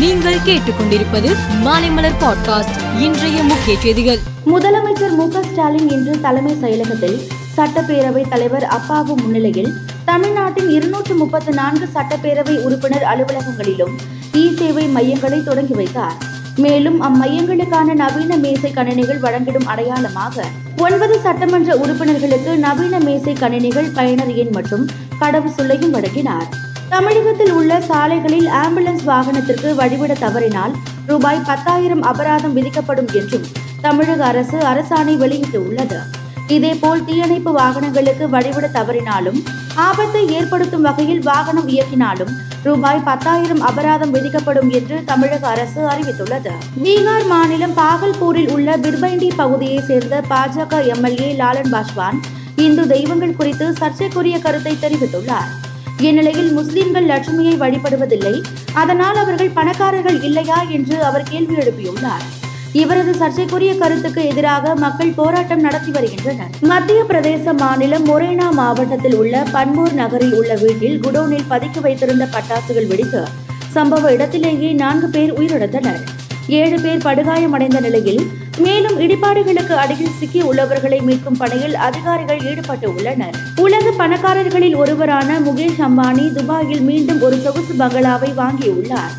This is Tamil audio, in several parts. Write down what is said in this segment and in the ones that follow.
நீங்கள் கேட்டுக்கொண்டிருப்பது மாலைமலர் பாட்காஸ்ட் இன்றைய முக்கிய செய்திகள். முதலமைச்சர் மு ஸ்டாலின் இன்று தலைமை செயலகத்தில் சட்டப்பேரவை தலைவர் அப்பாவு முன்னிலையில் தமிழ்நாட்டின் இருநூற்று முப்பத்து நான்கு சட்டப்பேரவை உறுப்பினர் அலுவலகங்களிலும் இ சேவை மையங்களை தொடங்கி வைத்தார். மேலும் அம்மையங்களுக்கான நவீன மேசை கணினிகள் வழங்கிடும் அடையாளமாக ஒன்பது சட்டமன்ற உறுப்பினர்களுக்கு நவீன மேசை கணினிகள் பயனர் எண் மற்றும் கடவு சொல்லையும் வழங்கினார். தமிழகத்தில் உள்ள சாலைகளில் ஆம்புலன்ஸ் வாகனத்திற்கு வழிவிட தவறினால் ரூபாய் பத்தாயிரம் அபராதம் விதிக்கப்படும் என்றும் தமிழக அரசு அரசாணை வெளியிட்டுள்ளது. இதேபோல் தீயணைப்பு வாகனங்களுக்கு வழிவிட தவறினாலும் ஆபத்தை ஏற்படுத்தும் வகையில் வாகனம் இயக்கினாலும் ரூபாய் பத்தாயிரம் அபராதம் விதிக்கப்படும் என்று தமிழக அரசு அறிவித்துள்ளது. பீகார் மாநிலம் பாகல்பூரில் உள்ள பிர்பைண்டி பகுதியைச் சேர்ந்த பாஜக எம்எல்ஏ லாலன் பாஸ்வான் இந்து தெய்வங்கள் குறித்து சர்ச்சைக்குரிய கருத்தை தெரிவித்துள்ளார். இந்நிலையில் முஸ்லிம்கள் லட்சுமியை வழிபடுவதில்லை. அதனால் அவர்கள் பணக்காரர்கள் இல்லையா என்று அவர் கேள்வி எழுப்பியுள்ளார். இவரது சர்ச்சைக்குரிய கருத்துக்கு எதிராக மக்கள் போராட்டம் நடத்தி வருகின்றனர். மத்திய பிரதேச மாநிலம் மொரேனா மாவட்டத்தில் உள்ள பன்மூர் நகரில் உள்ள வீட்டில் குடோனில் பதுக்கி வைத்திருந்த பட்டாசுகள் வெடித்து சம்பவ இடத்திலேயே நான்கு பேர் உயிரிழந்தனர். ஏழு பேர் படுகாயமடைந்த நிலையில் மேலும் இடிபாடுகளுக்கு அடியில் சிக்கி உள்ளவர்களை மீட்கும் பணியில் அதிகாரிகள் ஈடுபட்டு உள்ளனர். உலக பணக்காரர்களில் ஒருவரான முகேஷ் அம்பானி துபாயில் மீண்டும் ஒரு சொகுசு பங்களாவை வாங்கியுள்ளார்.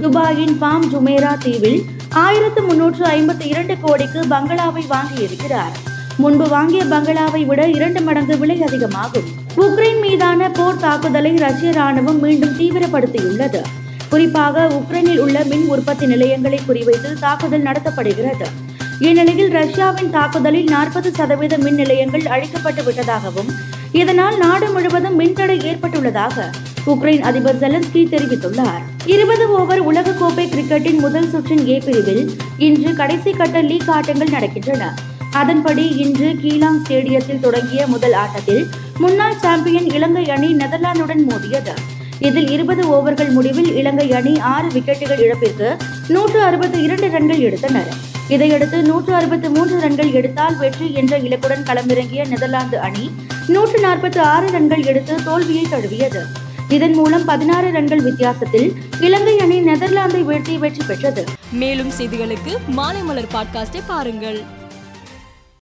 துபாயின் பாம் ஜுமேரா தீவில் ஆயிரத்து முன்னூற்று ஐம்பத்தி இரண்டு கோடிக்கு பங்களாவை வாங்கியிருக்கிறார். முன்பு வாங்கிய பங்களாவை விட இரண்டு மடங்கு விலை அதிகமாகும். உக்ரைன் மீதான போர் தாக்குதலை ரஷ்ய ராணுவம் மீண்டும் தீவிரப்படுத்தியுள்ளது. குறிப்பாக உக்ரைனில் உள்ள மின் உற்பத்தி நிலையங்களை குறிவைத்து தாக்குதல் நடத்தப்படுகிறது. இந்நிலையில் ரஷ்யாவின் தாக்குதலில் நாற்பது சதவீத மின் நிலையங்கள் அழிக்கப்பட்டு விட்டதாகவும் இதனால் நாடு முழுவதும் மின்தடை ஏற்பட்டுள்ளதாக உக்ரைன் அதிபர் ஜெலன்ஸ்கி தெரிவித்துள்ளார். இருபது ஓவர் உலகக்கோப்பை கிரிக்கெட்டின் முதல் சுற்றின் ஏ பிரிவில் இன்று கடைசி கட்ட லீக் ஆட்டங்கள் நடக்கின்றன. அதன்படி இன்று கீலாங் ஸ்டேடியத்தில் தொடங்கிய முதல் ஆட்டத்தில் முன்னாள் சாம்பியன் இலங்கை அணி நெதர்லாந்துடன் மோதியது. இதில் இருபது ஓவர்கள் முடிவில் இலங்கை அணி ஆறு விக்கெட்டுகள் இழப்பிற்கு நூற்று அறுபத்தி இரண்டு ரன்கள் எடுத்தனர். இதையடுத்து நூற்று அறுபத்தி மூன்று ரன்கள் எடுத்தால் வெற்றி என்ற இலக்குடன் களமிறங்கிய நெதர்லாந்து அணி நூற்று நாற்பத்தி ஆறு ரன்கள் எடுத்து தோல்வியை தழுவியது. இதன் மூலம் பதினாறு ரன்கள் வித்தியாசத்தில் இலங்கை அணி நெதர்லாந்தை வீழ்த்தி வெற்றி பெற்றது. மேலும் செய்திகளுக்கு மாலை மலர் பாட்காஸ்டை பாருங்கள்.